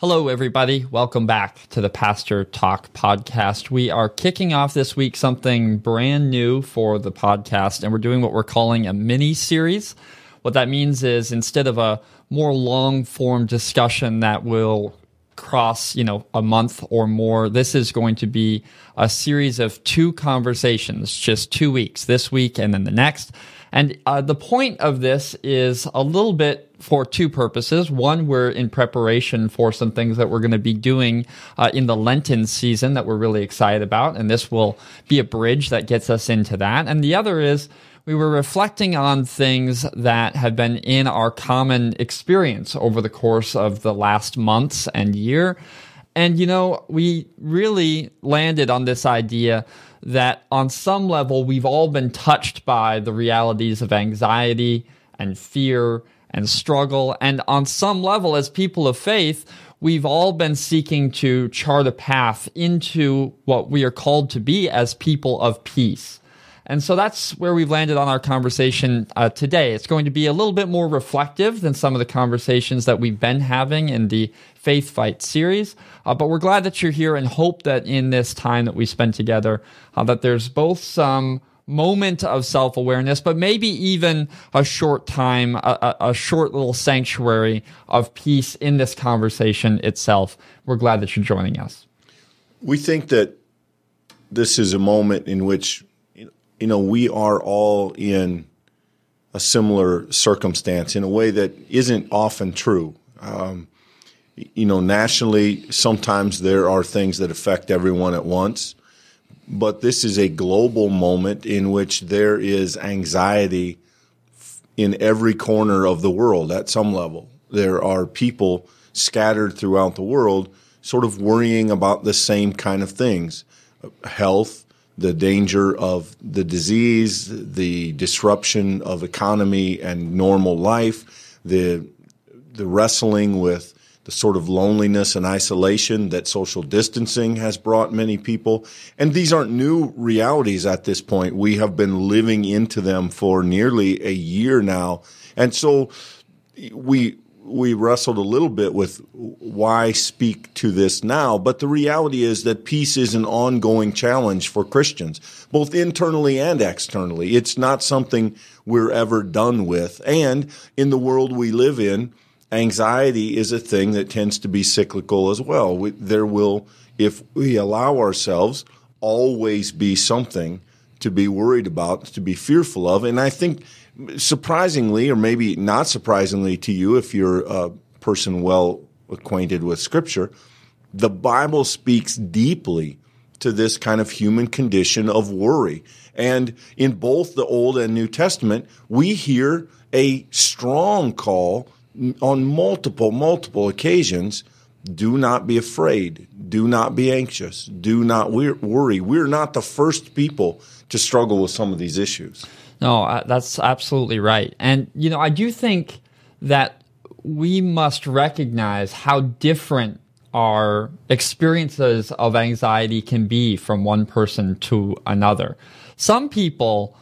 Hello, everybody. Welcome back to the Pastor Talk podcast. We are kicking off this week something brand new for the podcast, and we're doing what we're calling a mini series. What that means is instead of a more long form discussion that will cross, you know, a month or more, this is going to be a series of two conversations, just two weeks, this week and then the next. And uh, the point of this is a little bit for two purposes. One, we're in preparation for some things that we're going to be doing uh, in the Lenten season that we're really excited about, and this will be a bridge that gets us into that. And the other is we were reflecting on things that have been in our common experience over the course of the last months and year. And, you know, we really landed on this idea that on some level, we've all been touched by the realities of anxiety and fear and struggle. And on some level, as people of faith, we've all been seeking to chart a path into what we are called to be as people of peace. And so that's where we've landed on our conversation uh, today. It's going to be a little bit more reflective than some of the conversations that we've been having in the Faith Fight series. Uh, but we're glad that you're here and hope that in this time that we spend together, uh, that there's both some moment of self awareness, but maybe even a short time, a, a, short little sanctuary of peace in this conversation itself. We're glad that you're joining us. We think that this is a moment in which, you know, we are all in a similar circumstance in a way that isn't often true. Um, you know, nationally, sometimes there are things that affect everyone at once but this is a global moment in which there is anxiety in every corner of the world at some level. There are people scattered throughout the world sort of worrying about the same kind of things health, the danger of the disease, the disruption of economy and normal life, the the wrestling with the sort of loneliness and isolation that social distancing has brought many people. And these aren't new realities at this point. We have been living into them for nearly a year now. And so we, we wrestled a little bit with why speak to this now, but the reality is that peace is an ongoing challenge for Christians, both internally and externally. It's not something we're ever done with. And in the world we live in, anxiety is a thing that tends to be cyclical as well. We, there will, if we allow ourselves, always be something to be worried about, to be fearful of. And I think surprisingly, or maybe not surprisingly to you, if you're a person well acquainted with scripture, the Bible speaks deeply to this kind of human condition of worry. And in both the Old and New Testament, we hear a strong call on multiple, multiple occasions, do not be afraid. Do not be anxious. Do not worry. We're not the first people to struggle with some of these issues. No, uh, that's absolutely right. And, you know, I do think that we must recognize how different our experiences of anxiety can be from one person to another. Some people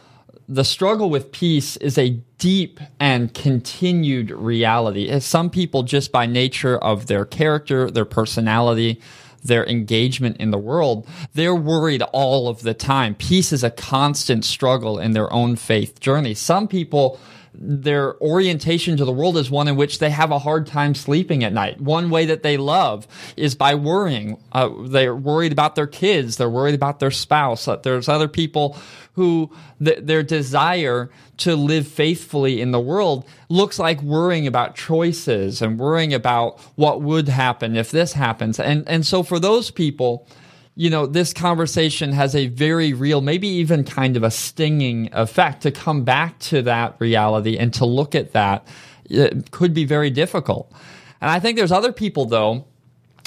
the struggle with peace is a deep and continued reality. Some people, just by nature of their character, their personality, their engagement in the world, they're worried all of the time. Peace is a constant struggle in their own faith journey. Some people, their orientation to the world is one in which they have a hard time sleeping at night. One way that they love is by worrying. Uh, they're worried about their kids. They're worried about their spouse. That there's other people who th- their desire to live faithfully in the world looks like worrying about choices and worrying about what would happen if this happens. And, and so for those people, you know, this conversation has a very real, maybe even kind of a stinging effect to come back to that reality and to look at that. It could be very difficult. And I think there's other people though,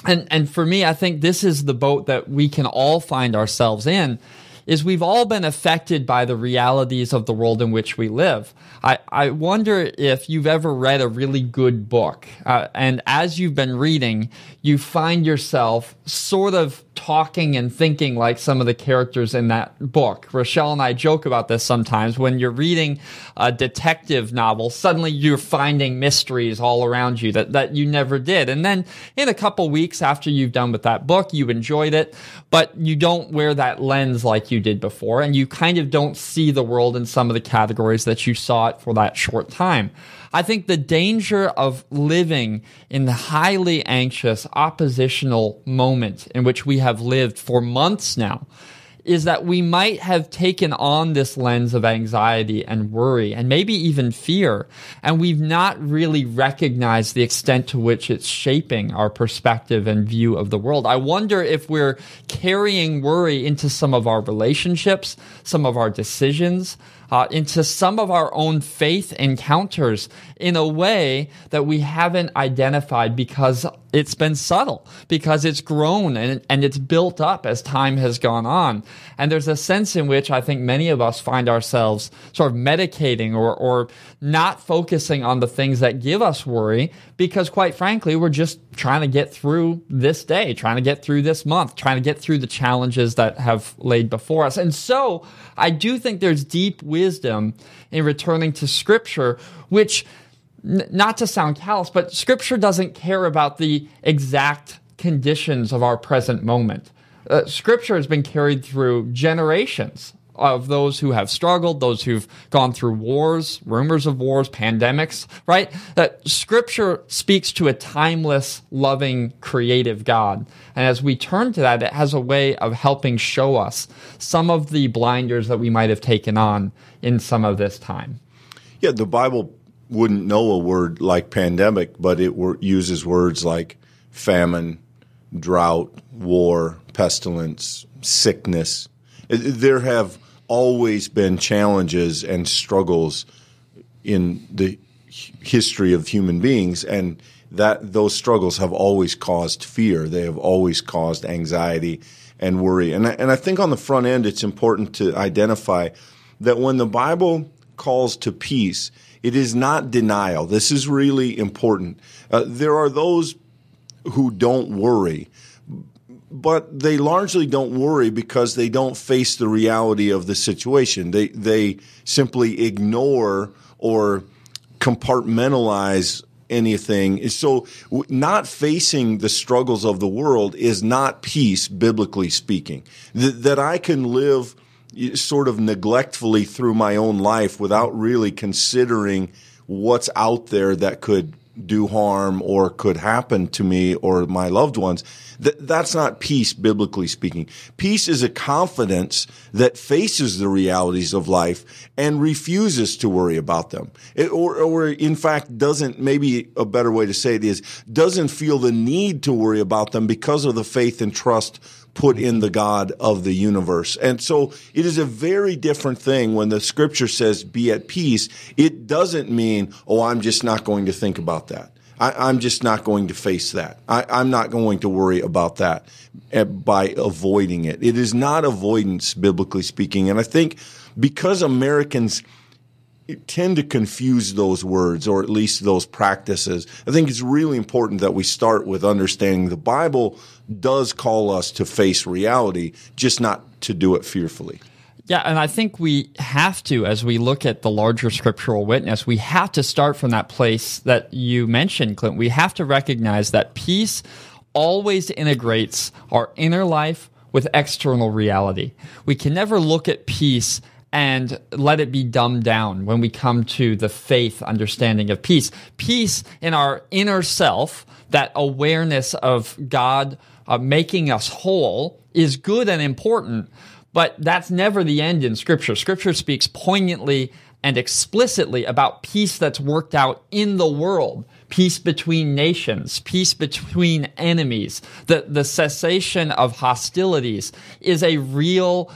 and, and for me, I think this is the boat that we can all find ourselves in is we've all been affected by the realities of the world in which we live. I, I wonder if you've ever read a really good book, uh, and as you've been reading, you find yourself sort of talking and thinking like some of the characters in that book. Rochelle and I joke about this sometimes. When you're reading a detective novel, suddenly you're finding mysteries all around you that, that you never did. And then in a couple weeks after you've done with that book, you enjoyed it, but you don't wear that lens like you did before. And you kind of don't see the world in some of the categories that you saw it for that short time. I think the danger of living in the highly anxious, oppositional moment in which we have lived for months now is that we might have taken on this lens of anxiety and worry and maybe even fear. And we've not really recognized the extent to which it's shaping our perspective and view of the world. I wonder if we're carrying worry into some of our relationships, some of our decisions, uh, into some of our own faith encounters in a way that we haven't identified because it's been subtle, because it's grown and, and it's built up as time has gone on. And there's a sense in which I think many of us find ourselves sort of medicating or, or not focusing on the things that give us worry because quite frankly, we're just trying to get through this day, trying to get through this month, trying to get through the challenges that have laid before us. And so I do think there's deep wisdom in returning to scripture, which not to sound callous, but scripture doesn't care about the exact conditions of our present moment. Uh, scripture has been carried through generations of those who have struggled, those who've gone through wars, rumors of wars, pandemics, right? That scripture speaks to a timeless, loving, creative God. And as we turn to that, it has a way of helping show us some of the blinders that we might have taken on in some of this time. Yeah, the Bible wouldn't know a word like pandemic, but it uses words like famine, drought, war, pestilence, sickness. There have always been challenges and struggles in the history of human beings and that those struggles have always caused fear. They have always caused anxiety and worry. And I, and I think on the front end it's important to identify that when the bible calls to peace it is not denial. This is really important. Uh, there are those who don't worry but they largely don't worry because they don't face the reality of the situation. They they simply ignore or compartmentalize anything. So not facing the struggles of the world is not peace, biblically speaking. That, that I can live sort of neglectfully through my own life without really considering what's out there that could do harm or could happen to me or my loved ones. Th- that's not peace, biblically speaking. Peace is a confidence that faces the realities of life and refuses to worry about them. It, or, or in fact, doesn't, maybe a better way to say it is, doesn't feel the need to worry about them because of the faith and trust put in the God of the universe. And so it is a very different thing when the scripture says be at peace. It doesn't mean, oh, I'm just not going to think about that. I, am just not going to face that. I, am not going to worry about that eh, by avoiding it. It is not avoidance, biblically speaking. And I think because Americans tend to confuse those words or at least those practices, I think it's really important that we start with understanding the Bible does call us to face reality, just not to do it fearfully. Yeah, and I think we have to, as we look at the larger scriptural witness, we have to start from that place that you mentioned, Clint. We have to recognize that peace always integrates our inner life with external reality. We can never look at peace and let it be dumbed down when we come to the faith understanding of peace. Peace in our inner self, that awareness of God uh, making us whole, is good and important but that's never the end in Scripture. Scripture speaks poignantly and explicitly about peace that's worked out in the world, peace between nations, peace between enemies. The, the cessation of hostilities is a real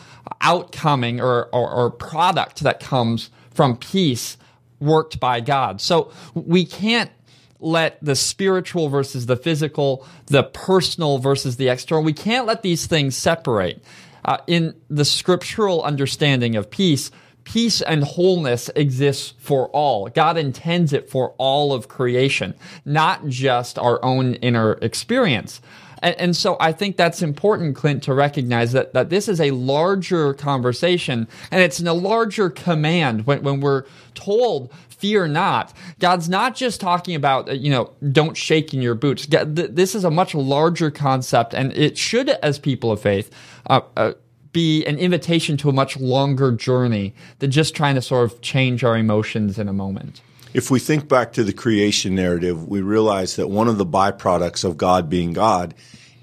outcoming or, or, or product that comes from peace worked by God. So we can't let the spiritual versus the physical, the personal versus the external, we can't let these things separate. Uh, in the scriptural understanding of peace, peace and wholeness exists for all. God intends it for all of creation, not just our own inner experience. And, and, so I think that's important, Clint, to recognize that, that this is a larger conversation and it's in a larger command when, when we're told fear not. God's not just talking about, uh, you know, don't shake in your boots. This is a much larger concept, and it should, as people of faith, uh, uh, be an invitation to a much longer journey than just trying to sort of change our emotions in a moment. If we think back to the creation narrative, we realize that one of the byproducts of God being God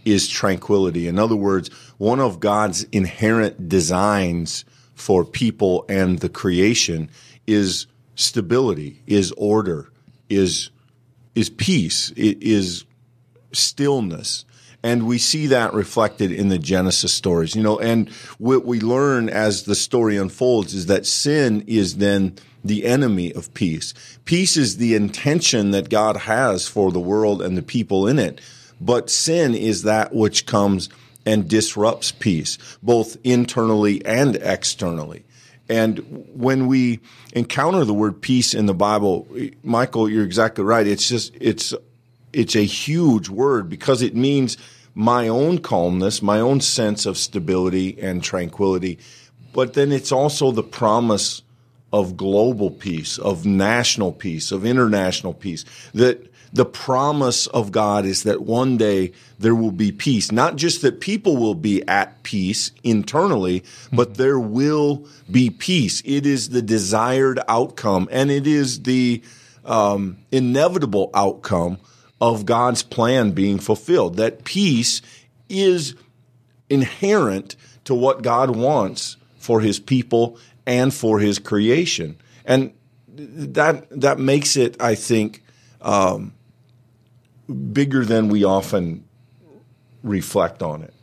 is tranquility. In other words, one of God's inherent designs for people and the creation is stability, is order, is is peace, is stillness. And we see that reflected in the Genesis stories, you know, and what we learn as the story unfolds is that sin is then the enemy of peace. Peace is the intention that God has for the world and the people in it. But sin is that which comes and disrupts peace, both internally and externally. And when we encounter the word peace in the Bible, Michael, you're exactly right. It's just, it's, it's a huge word because it means my own calmness, my own sense of stability and tranquility. But then it's also the promise of global peace, of national peace, of international peace. That the promise of God is that one day there will be peace. Not just that people will be at peace internally, but there will be peace. It is the desired outcome and it is the um, inevitable outcome of God's plan being fulfilled. That peace is inherent to what God wants for his people and for his creation. And that that makes it, I think, um, bigger than we often reflect on it.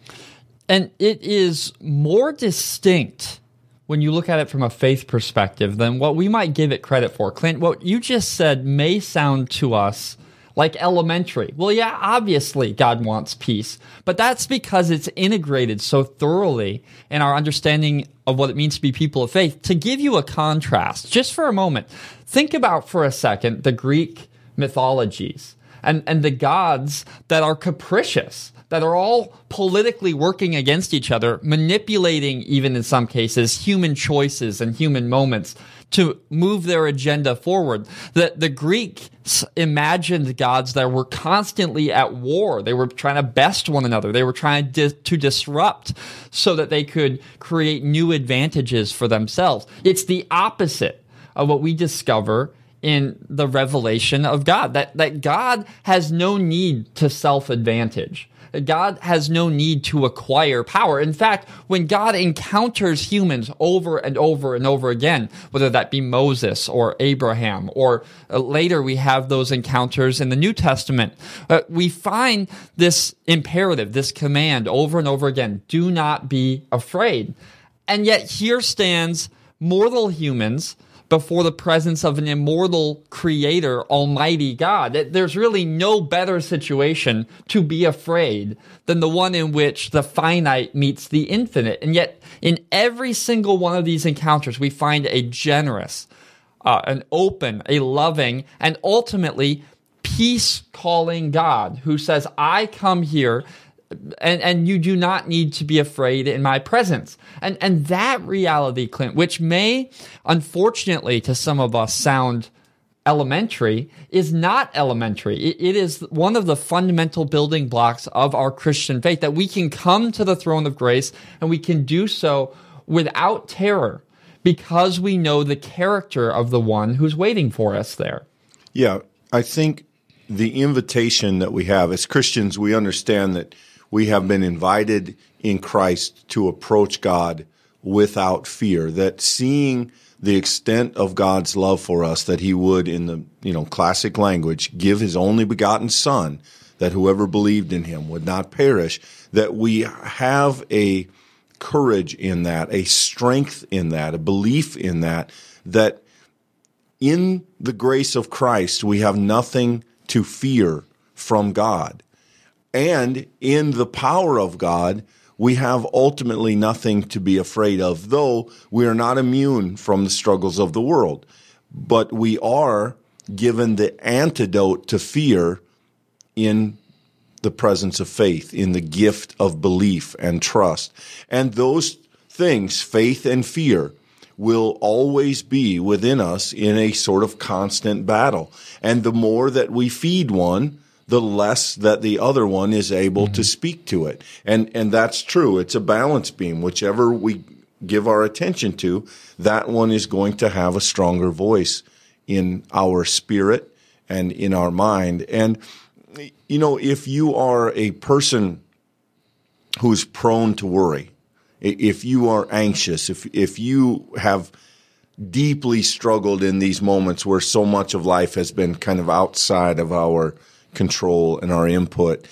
And it is more distinct when you look at it from a faith perspective than what we might give it credit for. Clint, what you just said may sound to us like elementary. Well, yeah, obviously God wants peace, but that's because it's integrated so thoroughly in our understanding of what it means to be people of faith. To give you a contrast, just for a moment, think about for a second the Greek mythologies and, and the gods that are capricious, that are all politically working against each other, manipulating, even in some cases, human choices and human moments to move their agenda forward. The, the Greeks imagined gods that were constantly at war. They were trying to best one another. They were trying to, to disrupt so that they could create new advantages for themselves. It's the opposite of what we discover in the revelation of God that, that God has no need to self advantage. God has no need to acquire power. In fact, when God encounters humans over and over and over again, whether that be Moses or Abraham, or uh, later we have those encounters in the New Testament, uh, we find this imperative, this command over and over again do not be afraid. And yet here stands mortal humans before the presence of an immortal creator, almighty God. There's really no better situation to be afraid than the one in which the finite meets the infinite. And yet, in every single one of these encounters, we find a generous, uh, an open, a loving, and ultimately peace calling God who says, I come here and and you do not need to be afraid in my presence. And and that reality clint which may unfortunately to some of us sound elementary is not elementary. It, it is one of the fundamental building blocks of our christian faith that we can come to the throne of grace and we can do so without terror because we know the character of the one who's waiting for us there. Yeah i think the invitation that we have as christians we understand that we have been invited in Christ to approach God without fear. That seeing the extent of God's love for us, that He would, in the you know classic language, give His only begotten Son, that whoever believed in Him would not perish. That we have a courage in that, a strength in that, a belief in that, that in the grace of Christ we have nothing to fear from God. And in the power of God, we have ultimately nothing to be afraid of, though we are not immune from the struggles of the world. But we are given the antidote to fear in the presence of faith, in the gift of belief and trust. And those things, faith and fear, will always be within us in a sort of constant battle. And the more that we feed one, the less that the other one is able mm-hmm. to speak to it. And, and that's true. It's a balance beam. Whichever we give our attention to, that one is going to have a stronger voice in our spirit and in our mind. And, you know, if you are a person who's prone to worry, if you are anxious, if, if you have deeply struggled in these moments where so much of life has been kind of outside of our control and our input,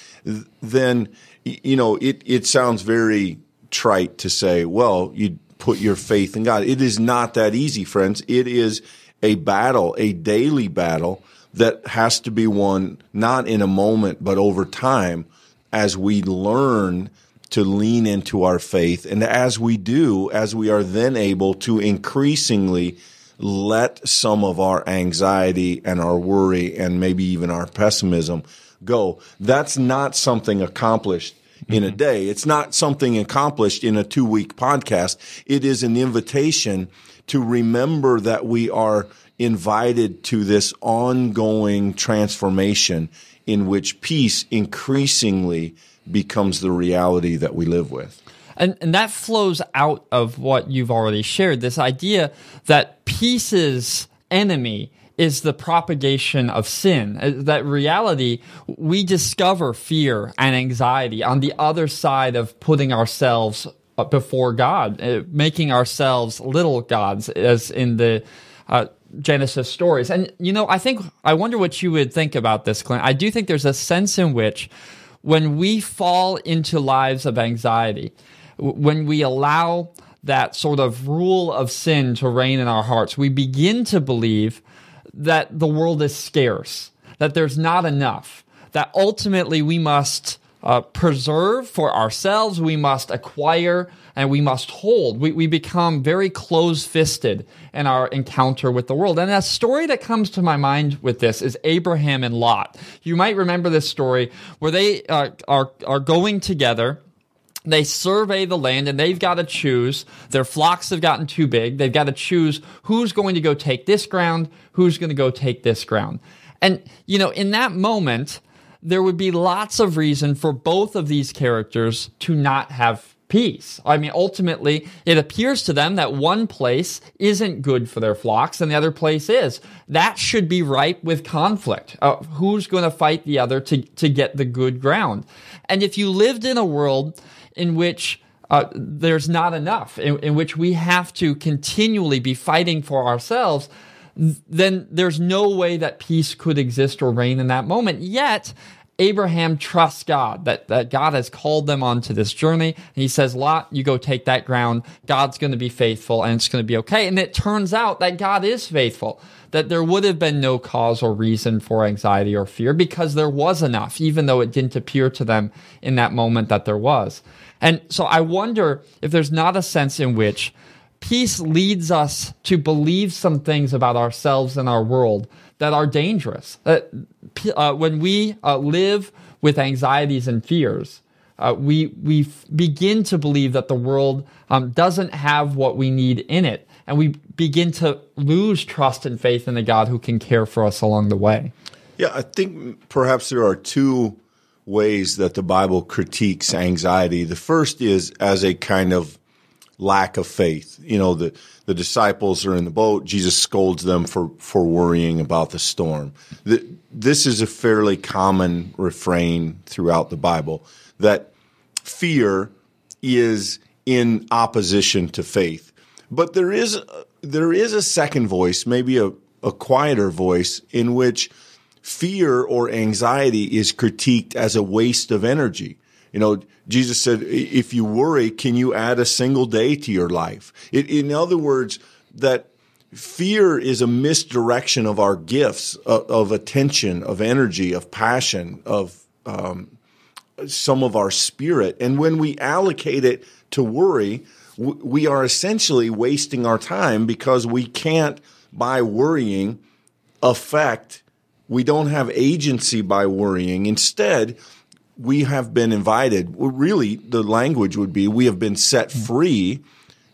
then you know it it sounds very trite to say, well, you put your faith in God. It is not that easy, friends. It is a battle, a daily battle that has to be won not in a moment but over time as we learn to lean into our faith and as we do as we are then able to increasingly let some of our anxiety and our worry and maybe even our pessimism go. That's not something accomplished in a mm-hmm. day. It's not something accomplished in a two week podcast. It is an invitation to remember that we are invited to this ongoing transformation in which peace increasingly becomes the reality that we live with. And, and that flows out of what you've already shared this idea that peace's enemy is the propagation of sin. Uh, that reality, we discover fear and anxiety on the other side of putting ourselves uh, before God, uh, making ourselves little gods, as in the uh, Genesis stories. And, you know, I think, I wonder what you would think about this, Clint. I do think there's a sense in which when we fall into lives of anxiety, when we allow that sort of rule of sin to reign in our hearts, we begin to believe that the world is scarce, that there's not enough, that ultimately we must uh, preserve for ourselves, we must acquire, and we must hold. We, we become very close fisted in our encounter with the world. And a story that comes to my mind with this is Abraham and Lot. You might remember this story where they uh, are, are going together they survey the land and they've got to choose. Their flocks have gotten too big. They've got to choose who's going to go take this ground, who's going to go take this ground. And, you know, in that moment, there would be lots of reason for both of these characters to not have peace. I mean, ultimately, it appears to them that one place isn't good for their flocks and the other place is. That should be ripe with conflict. Uh, who's going to fight the other to, to get the good ground? And if you lived in a world in which uh, there's not enough, in, in which we have to continually be fighting for ourselves, then there's no way that peace could exist or reign in that moment. Yet, Abraham trusts God, that, that God has called them onto this journey. And he says, Lot, you go take that ground. God's going to be faithful and it's going to be okay. And it turns out that God is faithful, that there would have been no cause or reason for anxiety or fear because there was enough, even though it didn't appear to them in that moment that there was. And so I wonder if there's not a sense in which peace leads us to believe some things about ourselves and our world that are dangerous. That uh, when we uh, live with anxieties and fears, uh, we we f- begin to believe that the world um, doesn't have what we need in it, and we begin to lose trust and faith in the God who can care for us along the way. Yeah, I think perhaps there are two ways that the Bible critiques anxiety. The first is as a kind of lack of faith. You know, the, the disciples are in the boat. Jesus scolds them for, for worrying about the storm. The, this is a fairly common refrain throughout the Bible that fear is in opposition to faith. But there is, there is a second voice, maybe a, a quieter voice in which fear or anxiety is critiqued as a waste of energy. You know, Jesus said, if you worry, can you add a single day to your life? It, in other words, that fear is a misdirection of our gifts of, of attention, of energy, of passion, of, um, some of our spirit. And when we allocate it to worry, we are essentially wasting our time because we can't, by worrying, affect, we don't have agency by worrying. Instead, we have been invited, really, the language would be we have been set free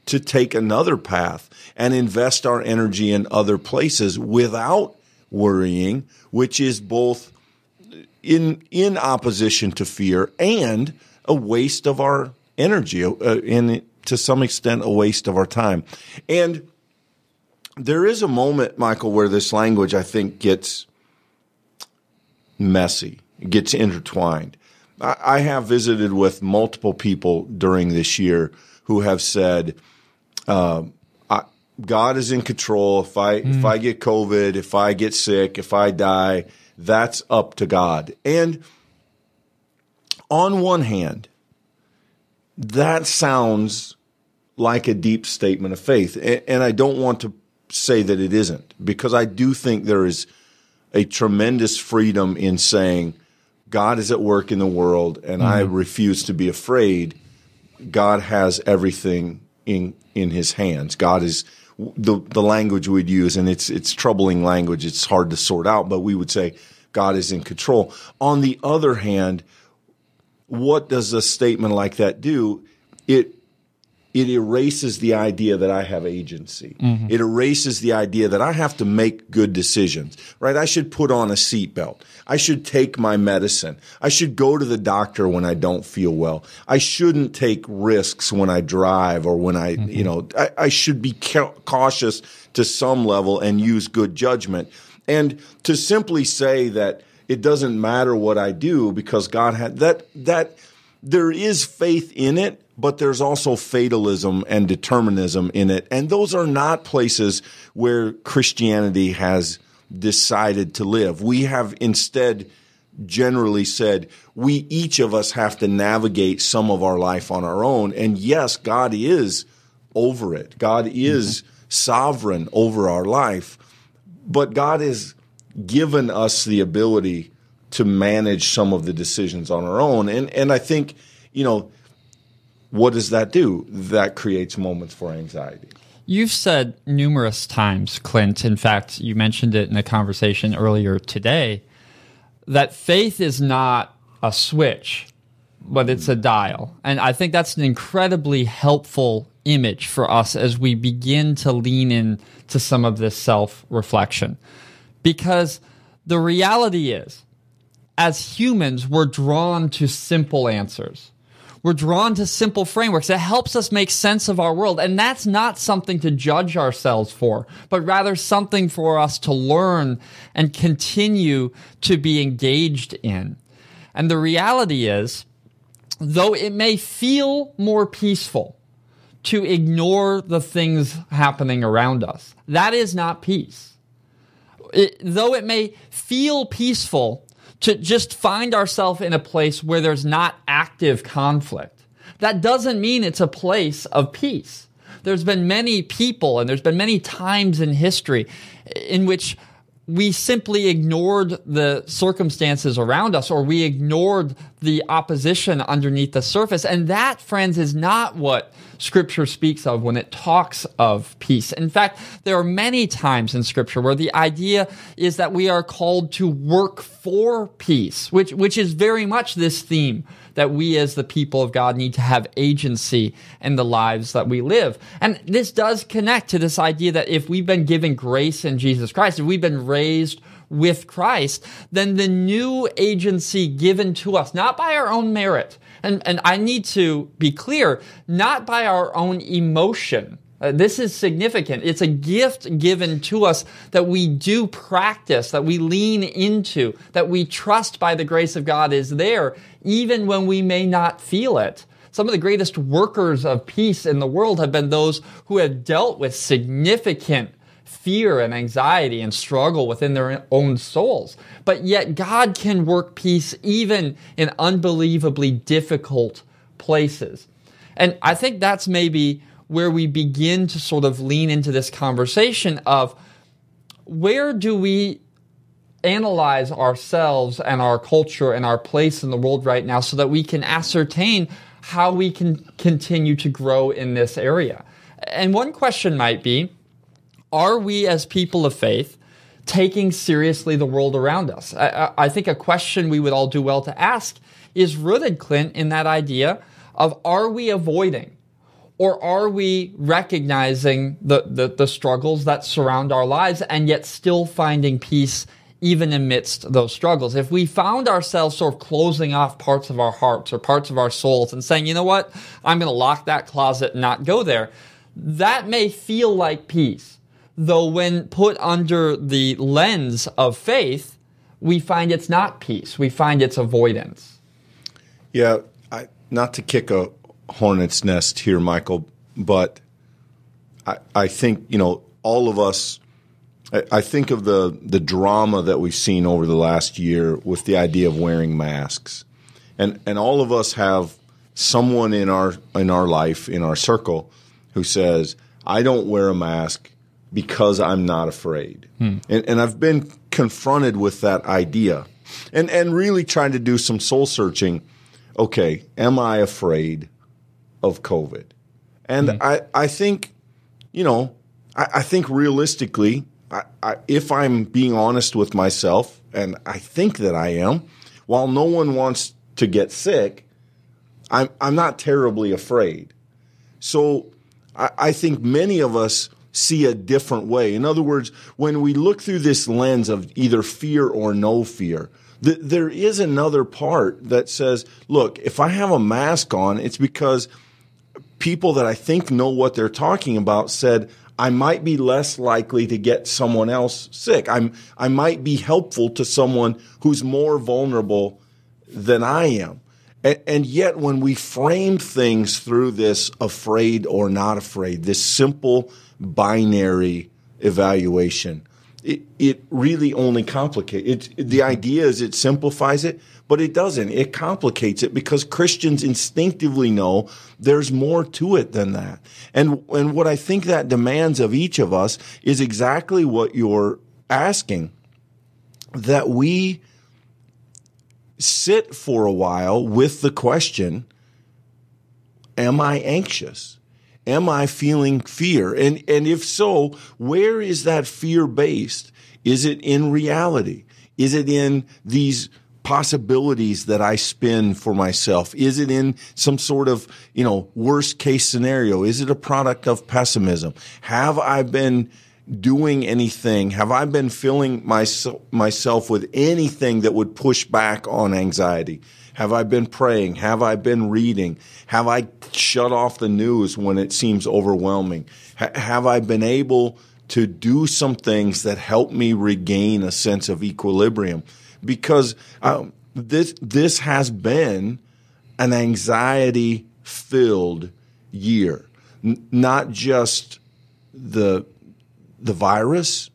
to take another path and invest our energy in other places without worrying, which is both in in opposition to fear and a waste of our energy, uh, and to some extent a waste of our time. And there is a moment, Michael, where this language I think gets messy, gets intertwined. I, have visited with multiple people during this year who have said, uh, I, "God is in control. If I mm. if I get COVID, if I get sick, if I die." That's up to God. And on one hand, that sounds like a deep statement of faith. And I don't want to say that it isn't, because I do think there is a tremendous freedom in saying, God is at work in the world, and mm-hmm. I refuse to be afraid. God has everything in in His hands. God is the the language we'd use, and it's it's troubling language. It's hard to sort out, but we would say God is in control. On the other hand, what does a statement like that do? It it erases the idea that I have agency. Mm-hmm. It erases the idea that I have to make good decisions, right? I should put on a seatbelt. I should take my medicine. I should go to the doctor when I don't feel well. I shouldn't take risks when I drive or when I, mm-hmm. you know, I, I should be ca- cautious to some level and use good judgment. And to simply say that it doesn't matter what I do because God had that, that there is faith in it, but there's also fatalism and determinism in it. And those are not places where Christianity has decided to live. We have instead generally said we each of us have to navigate some of our life on our own. And yes, God is over it. God is mm-hmm. sovereign over our life. But God has given us the ability to manage some of the decisions on our own. And, and I think, you know, what does that do? That creates moments for anxiety. You've said numerous times, Clint, in fact, you mentioned it in a conversation earlier today, that faith is not a switch, but it's a dial. And I think that's an incredibly helpful image for us as we begin to lean in to some of this self reflection. Because the reality is, as humans, we're drawn to simple answers. We're drawn to simple frameworks that helps us make sense of our world. And that's not something to judge ourselves for, but rather something for us to learn and continue to be engaged in. And the reality is, though it may feel more peaceful to ignore the things happening around us. That is not peace. It, though it may feel peaceful to just find ourselves in a place where there's not active conflict, that doesn't mean it's a place of peace. There's been many people and there's been many times in history in which we simply ignored the circumstances around us or we ignored the opposition underneath the surface. And that, friends, is not what scripture speaks of when it talks of peace. In fact, there are many times in scripture where the idea is that we are called to work for peace, which, which is very much this theme that we as the people of God need to have agency in the lives that we live. And this does connect to this idea that if we've been given grace in Jesus Christ, if we've been raised with Christ, then the new agency given to us, not by our own merit, and, and I need to be clear, not by our own emotion, uh, this is significant. It's a gift given to us that we do practice, that we lean into, that we trust by the grace of God is there, even when we may not feel it. Some of the greatest workers of peace in the world have been those who have dealt with significant fear and anxiety and struggle within their own souls. But yet God can work peace even in unbelievably difficult places. And I think that's maybe where we begin to sort of lean into this conversation of where do we analyze ourselves and our culture and our place in the world right now so that we can ascertain how we can continue to grow in this area. And one question might be Are we, as people of faith, taking seriously the world around us? I, I think a question we would all do well to ask is rooted, Clint, in that idea of are we avoiding or are we recognizing the, the, the, struggles that surround our lives and yet still finding peace even amidst those struggles? If we found ourselves sort of closing off parts of our hearts or parts of our souls and saying, you know what, I'm going to lock that closet and not go there, that may feel like peace. Though when put under the lens of faith, we find it's not peace. We find it's avoidance. Yeah, I, not to kick a hornet's nest here, Michael, but I, I think, you know, all of us I think of the the drama that we've seen over the last year with the idea of wearing masks, and and all of us have someone in our in our life in our circle who says, "I don't wear a mask because I'm not afraid," hmm. and, and I've been confronted with that idea, and and really trying to do some soul searching. Okay, am I afraid of COVID? And hmm. I I think, you know, I, I think realistically I, I, if I'm being honest with myself, and I think that I am, while no one wants to get sick, I'm, I'm not terribly afraid. So I, I think many of us see a different way. In other words, when we look through this lens of either fear or no fear, th- there is another part that says, look, if I have a mask on, it's because people that I think know what they're talking about said, I might be less likely to get someone else sick. I'm, I might be helpful to someone who's more vulnerable than I am. And, and yet, when we frame things through this afraid or not afraid, this simple binary evaluation, it, it really only complicates it. The idea is it simplifies it, but it doesn't. It complicates it because Christians instinctively know there's more to it than that. And, and what I think that demands of each of us is exactly what you're asking that we sit for a while with the question, am I anxious? Am I feeling fear? And, and if so, where is that fear based? Is it in reality? Is it in these possibilities that I spin for myself? Is it in some sort of, you know, worst case scenario? Is it a product of pessimism? Have I been doing anything? Have I been filling my, myself with anything that would push back on anxiety? Have I been praying? Have I been reading? Have I shut off the news when it seems overwhelming? have I been able to do some things that help me regain a sense of equilibrium? because um, this this has been an anxiety filled year, N- not just the the virus,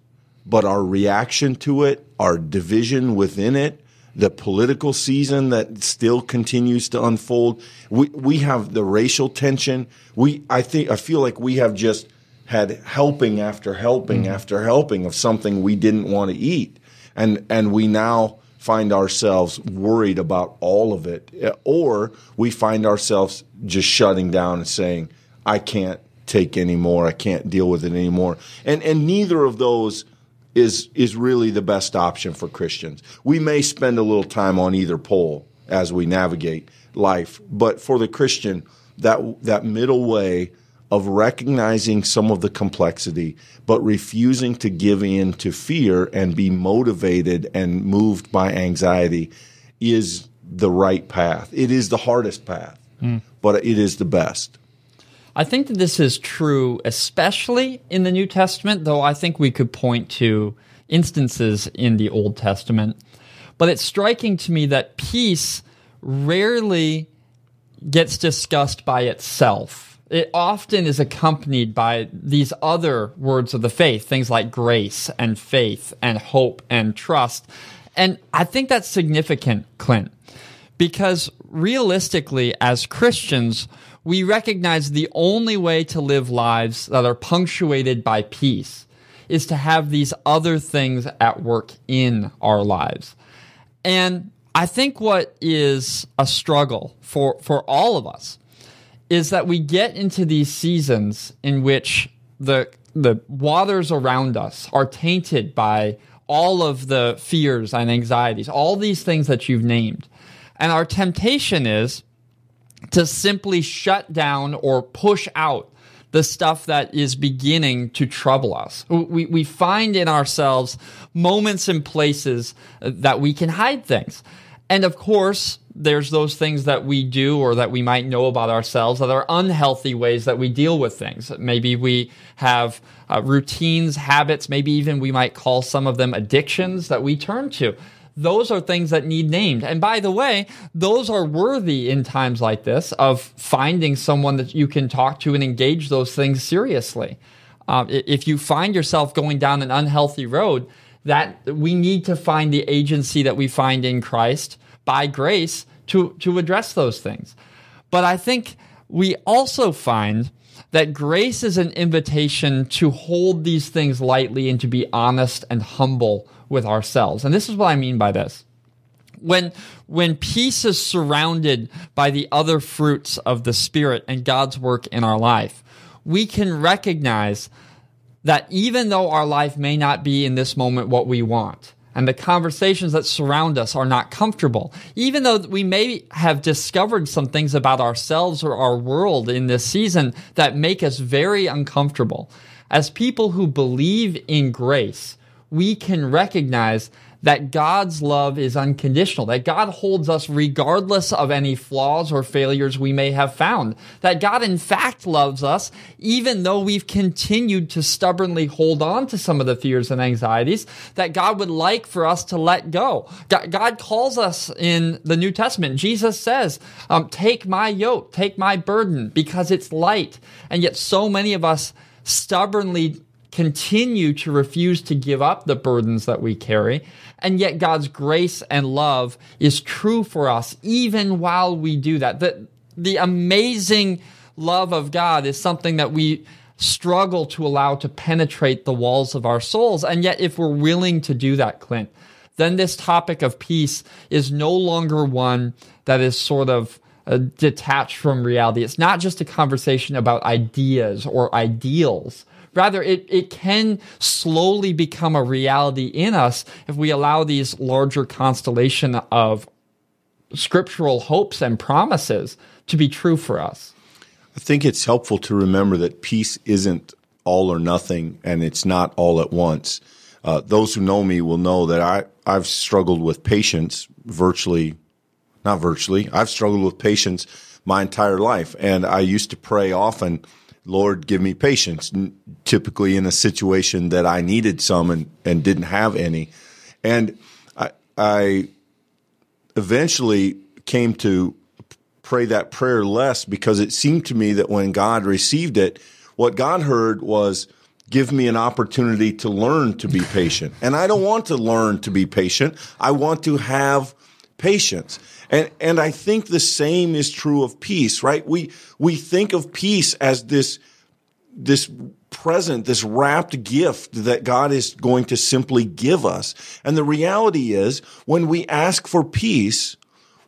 but our reaction to it, our division within it, the political season that still continues to unfold. We we have the racial tension. We I think I feel like we have just had helping after helping mm-hmm. after helping of something we didn't want to eat and and we now find ourselves worried about all of it, or we find ourselves just shutting down and saying, "I can't take anymore. I can't deal with it anymore." And and neither of those is is really the best option for Christians. We may spend a little time on either pole as we navigate life, but for the Christian, that that middle way of recognizing some of the complexity, but refusing to give in to fear and be motivated and moved by anxiety is the right path. It is the hardest path, mm. but it is the best. I think that this is true, especially in the New Testament, though I think we could point to instances in the Old Testament. But it's striking to me that peace rarely gets discussed by itself it often is accompanied by these other words of the faith, things like grace and faith and hope and trust. And I think that's significant, Clint, because realistically, as Christians, we recognize the only way to live lives that are punctuated by peace is to have these other things at work in our lives. And I think what is a struggle for, for all of us is that we get into these seasons in which the the waters around us are tainted by all of the fears and anxieties, all these things that you've named. And our temptation is to simply shut down or push out the stuff that is beginning to trouble us. We, we find in ourselves moments and places that we can hide things. And of course, there's those things that we do or that we might know about ourselves that are unhealthy ways that we deal with things. Maybe we have uh, routines, habits, maybe even we might call some of them addictions that we turn to. Those are things that need named. And by the way, those are worthy in times like this of finding someone that you can talk to and engage those things seriously. Uh, if you find yourself going down an unhealthy road, that we need to find the agency that we find in Christ by grace to, to address those things. But I think we also find that grace is an invitation to hold these things lightly and to be honest and humble with ourselves. And this is what I mean by this. When, when peace is surrounded by the other fruits of the Spirit and God's work in our life, we can recognize that even though our life may not be in this moment what we want, and the conversations that surround us are not comfortable, even though we may have discovered some things about ourselves or our world in this season that make us very uncomfortable, as people who believe in grace, we can recognize that God's love is unconditional, that God holds us regardless of any flaws or failures we may have found, that God in fact loves us even though we've continued to stubbornly hold on to some of the fears and anxieties that God would like for us to let go. God calls us in the New Testament. Jesus says, um, take my yoke, take my burden because it's light. And yet so many of us stubbornly continue to refuse to give up the burdens that we carry. And yet God's grace and love is true for us even while we do that. The, the amazing love of God is something that we struggle to allow to penetrate the walls of our souls. And yet, if we're willing to do that, Clint, then this topic of peace is no longer one that is sort of uh, detached from reality. It's not just a conversation about ideas or ideals, Rather, it, it can slowly become a reality in us if we allow these larger constellation of scriptural hopes and promises to be true for us. I think it's helpful to remember that peace isn't all or nothing and it's not all at once. Uh, those who know me will know that I, I've struggled with patience virtually, not virtually, I've struggled with patience my entire life. And I used to pray often Lord, give me patience, typically in a situation that I needed some and, and didn't have any. And I, I eventually came to pray that prayer less because it seemed to me that when God received it, what God heard was, give me an opportunity to learn to be patient. And I don't want to learn to be patient. I want to have patience. And, and I think the same is true of peace, right? We, we think of peace as this, this present, this wrapped gift that God is going to simply give us. And the reality is when we ask for peace,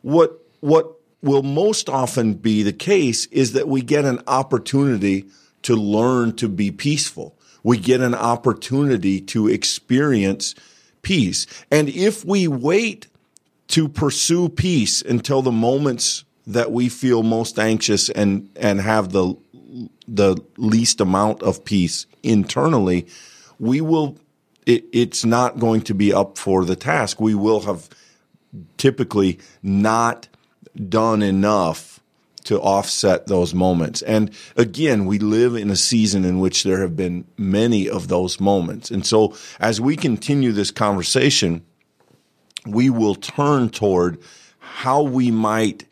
what, what will most often be the case is that we get an opportunity to learn to be peaceful. We get an opportunity to experience peace. And if we wait to pursue peace until the moments that we feel most anxious and and have the the least amount of peace internally, we will it, it's not going to be up for the task. We will have typically not done enough to offset those moments. And again, we live in a season in which there have been many of those moments. And so as we continue this conversation, we will turn toward how we might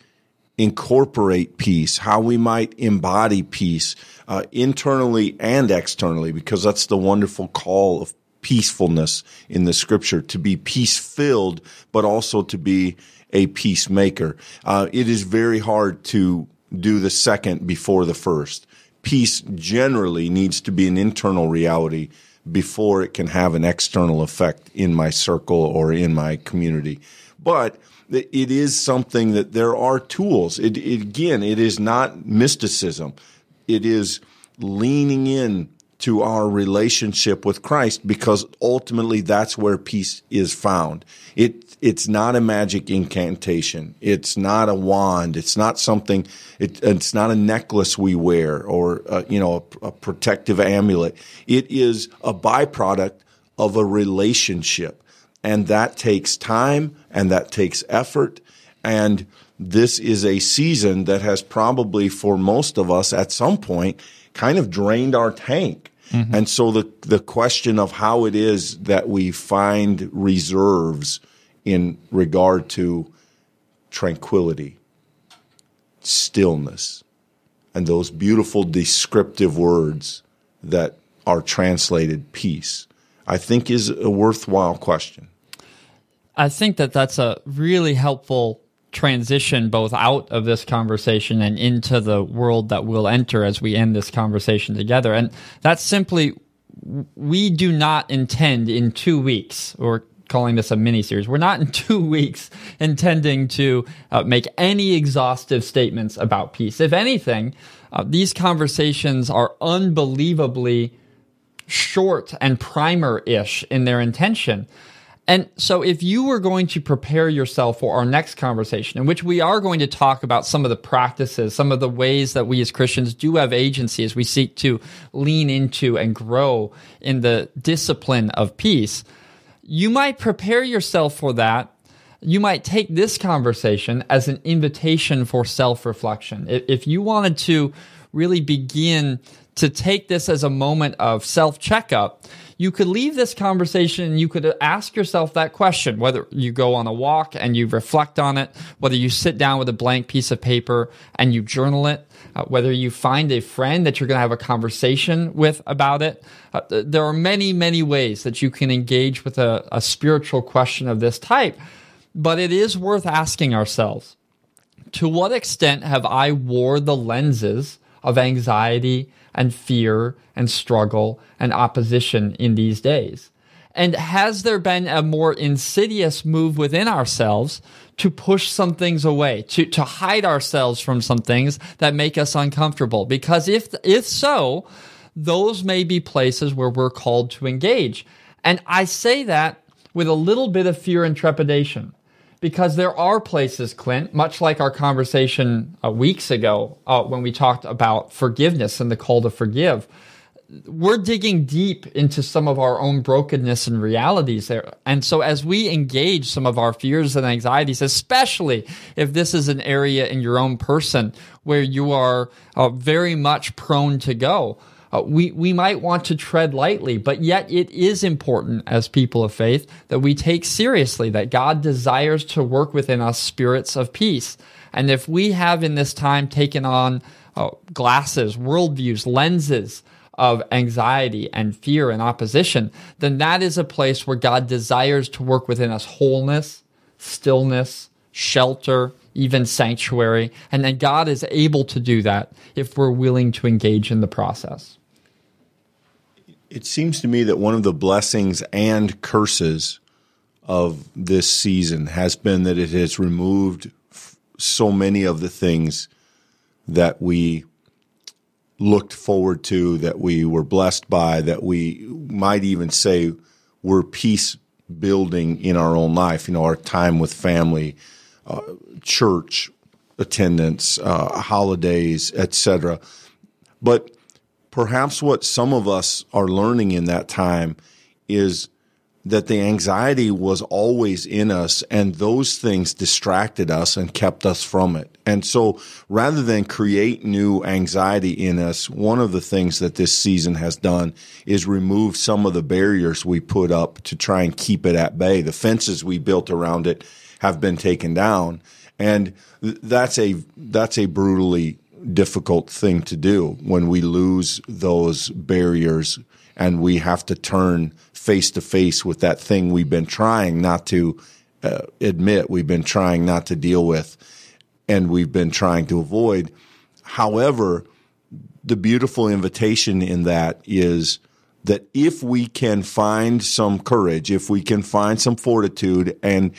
incorporate peace, how we might embody peace uh, internally and externally, because that's the wonderful call of peacefulness in the scripture to be peace filled, but also to be a peacemaker. Uh, it is very hard to do the second before the first. Peace generally needs to be an internal reality before it can have an external effect in my circle or in my community. But it is something that there are tools. It, it, again, it is not mysticism. It is leaning in to our relationship with Christ because ultimately that's where peace is found. It, it's not a magic incantation. It's not a wand. It's not something, it, it's not a necklace we wear or, uh, you know, a, a protective amulet. It is a byproduct of a relationship. And that takes time and that takes effort. And this is a season that has probably for most of us at some point kind of drained our tank. Mm-hmm. And so the, the question of how it is that we find reserves in regard to tranquility, stillness, and those beautiful descriptive words that are translated peace, I think is a worthwhile question. I think that that's a really helpful transition both out of this conversation and into the world that we'll enter as we end this conversation together. And that's simply, we do not intend in two weeks or calling this a mini series. We're not in two weeks intending to uh, make any exhaustive statements about peace. If anything, uh, these conversations are unbelievably short and primer ish in their intention. And so if you were going to prepare yourself for our next conversation, in which we are going to talk about some of the practices, some of the ways that we as Christians do have agency as we seek to lean into and grow in the discipline of peace, you might prepare yourself for that. You might take this conversation as an invitation for self reflection. If you wanted to really begin to take this as a moment of self checkup, you could leave this conversation and you could ask yourself that question, whether you go on a walk and you reflect on it, whether you sit down with a blank piece of paper and you journal it, uh, whether you find a friend that you're going to have a conversation with about it. Uh, there are many, many ways that you can engage with a, a spiritual question of this type, but it is worth asking ourselves to what extent have I wore the lenses of anxiety and fear and struggle and opposition in these days? And has there been a more insidious move within ourselves to push some things away, to, to hide ourselves from some things that make us uncomfortable? Because if, if so, those may be places where we're called to engage. And I say that with a little bit of fear and trepidation because there are places, Clint, much like our conversation uh, weeks ago uh, when we talked about forgiveness and the call to forgive. We're digging deep into some of our own brokenness and realities there. And so as we engage some of our fears and anxieties, especially if this is an area in your own person where you are uh, very much prone to go, uh, we, we might want to tread lightly, but yet it is important as people of faith that we take seriously that God desires to work within us spirits of peace. And if we have in this time taken on uh, glasses, worldviews, lenses, of anxiety and fear and opposition, then that is a place where God desires to work within us wholeness, stillness, shelter, even sanctuary. And then God is able to do that if we're willing to engage in the process. It seems to me that one of the blessings and curses of this season has been that it has removed so many of the things that we looked forward to, that we were blessed by, that we might even say were peace building in our own life. You know, our time with family, uh, church attendance, uh, holidays, etc. But perhaps what some of us are learning in that time is that the anxiety was always in us and those things distracted us and kept us from it. And so rather than create new anxiety in us, one of the things that this season has done is remove some of the barriers we put up to try and keep it at bay. The fences we built around it have been taken down. And that's a, that's a brutally difficult thing to do when we lose those barriers and we have to turn face to face with that thing we've been trying not to uh, admit, we've been trying not to deal with, and we've been trying to avoid. However, the beautiful invitation in that is that if we can find some courage, if we can find some fortitude and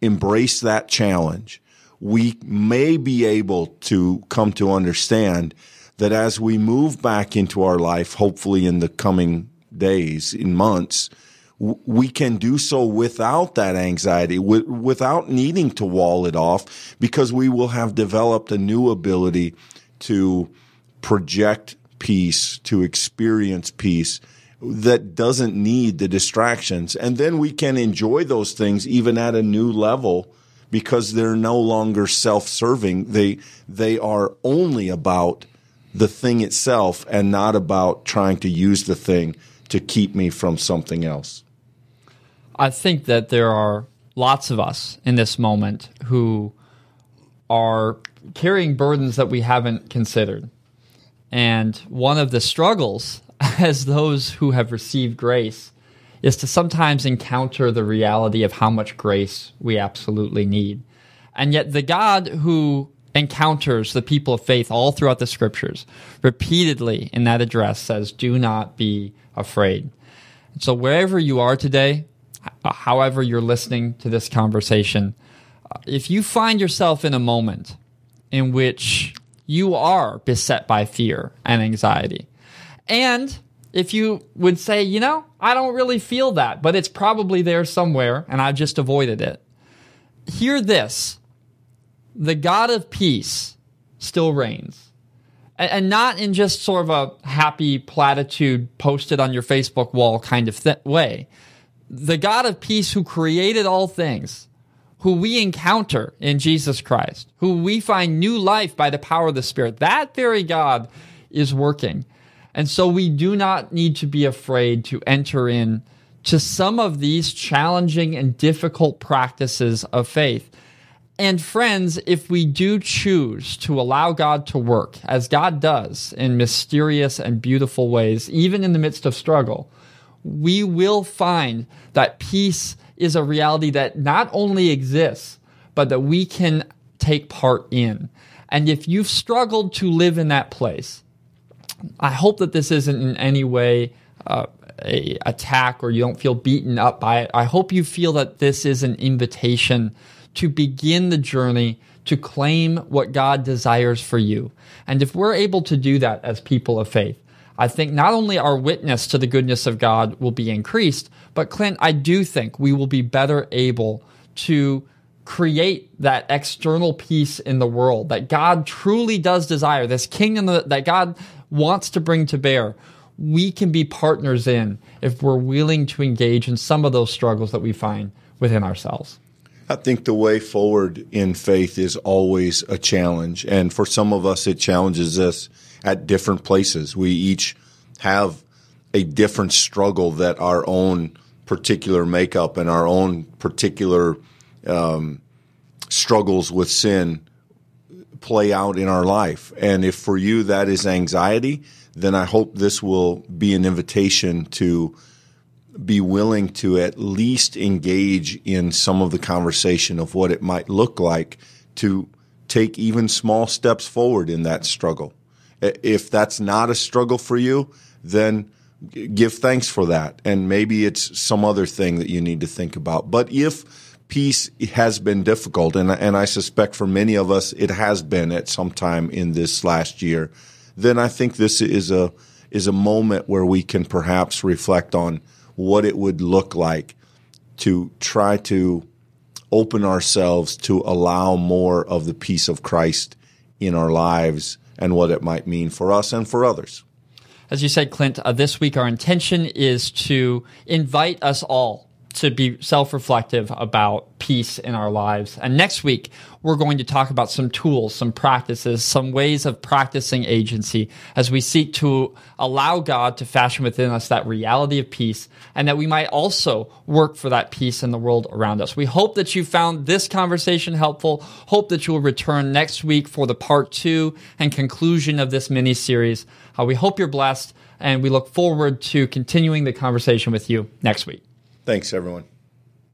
embrace that challenge, we may be able to come to understand that as we move back into our life, hopefully in the coming days, in months, we can do so without that anxiety, without needing to wall it off, because we will have developed a new ability to project peace, to experience peace that doesn't need the distractions. And then we can enjoy those things even at a new level because they're no longer self-serving. They, they are only about the thing itself and not about trying to use the thing to keep me from something else. I think that there are lots of us in this moment who are carrying burdens that we haven't considered. And one of the struggles as those who have received grace is to sometimes encounter the reality of how much grace we absolutely need. And yet, the God who encounters the people of faith all throughout the scriptures repeatedly in that address says, Do not be afraid. So, wherever you are today, however you're listening to this conversation, uh, if you find yourself in a moment in which you are beset by fear and anxiety, and if you would say, you know, I don't really feel that, but it's probably there somewhere and I've just avoided it, hear this the God of peace still reigns. And not in just sort of a happy platitude posted on your Facebook wall kind of th- way. The God of peace who created all things, who we encounter in Jesus Christ, who we find new life by the power of the Spirit, that very God is working. And so we do not need to be afraid to enter in to some of these challenging and difficult practices of faith. And friends, if we do choose to allow God to work, as God does in mysterious and beautiful ways, even in the midst of struggle, we will find that peace is a reality that not only exists, but that we can take part in. And if you've struggled to live in that place, I hope that this isn't in any way uh, a attack or you don't feel beaten up by it. I hope you feel that this is an invitation to begin the journey to claim what God desires for you. And if we're able to do that as people of faith, I think not only our witness to the goodness of God will be increased, but Clint, I do think we will be better able to create that external peace in the world that God truly does desire, this kingdom that God wants to bring to bear, we can be partners in if we're willing to engage in some of those struggles that we find within ourselves. I think the way forward in faith is always a challenge. And for some of us, it challenges us at different places. We each have a different struggle that our own particular makeup and our own particular um, struggles with sin play out in our life. And if for you that is anxiety, then I hope this will be an invitation to be willing to at least engage in some of the conversation of what it might look like to take even small steps forward in that struggle. If that's not a struggle for you, then give thanks for that. And maybe it's some other thing that you need to think about. But if peace has been difficult, and and I suspect for many of us it has been at some time in this last year. Then I think this is a is a moment where we can perhaps reflect on what it would look like to try to open ourselves to allow more of the peace of Christ in our lives and what it might mean for us and for others. As you said, Clint, uh, this week our intention is to invite us all to be self reflective about peace in our lives. And next week, we're going to talk about some tools, some practices, some ways of practicing agency as we seek to allow God to fashion within us that reality of peace and that we might also work for that peace in the world around us. We hope that you found this conversation helpful. Hope that you will return next week for the part two and conclusion of this mini series. Uh, we hope you're blessed and we look forward to continuing the conversation with you next week. Thanks, everyone.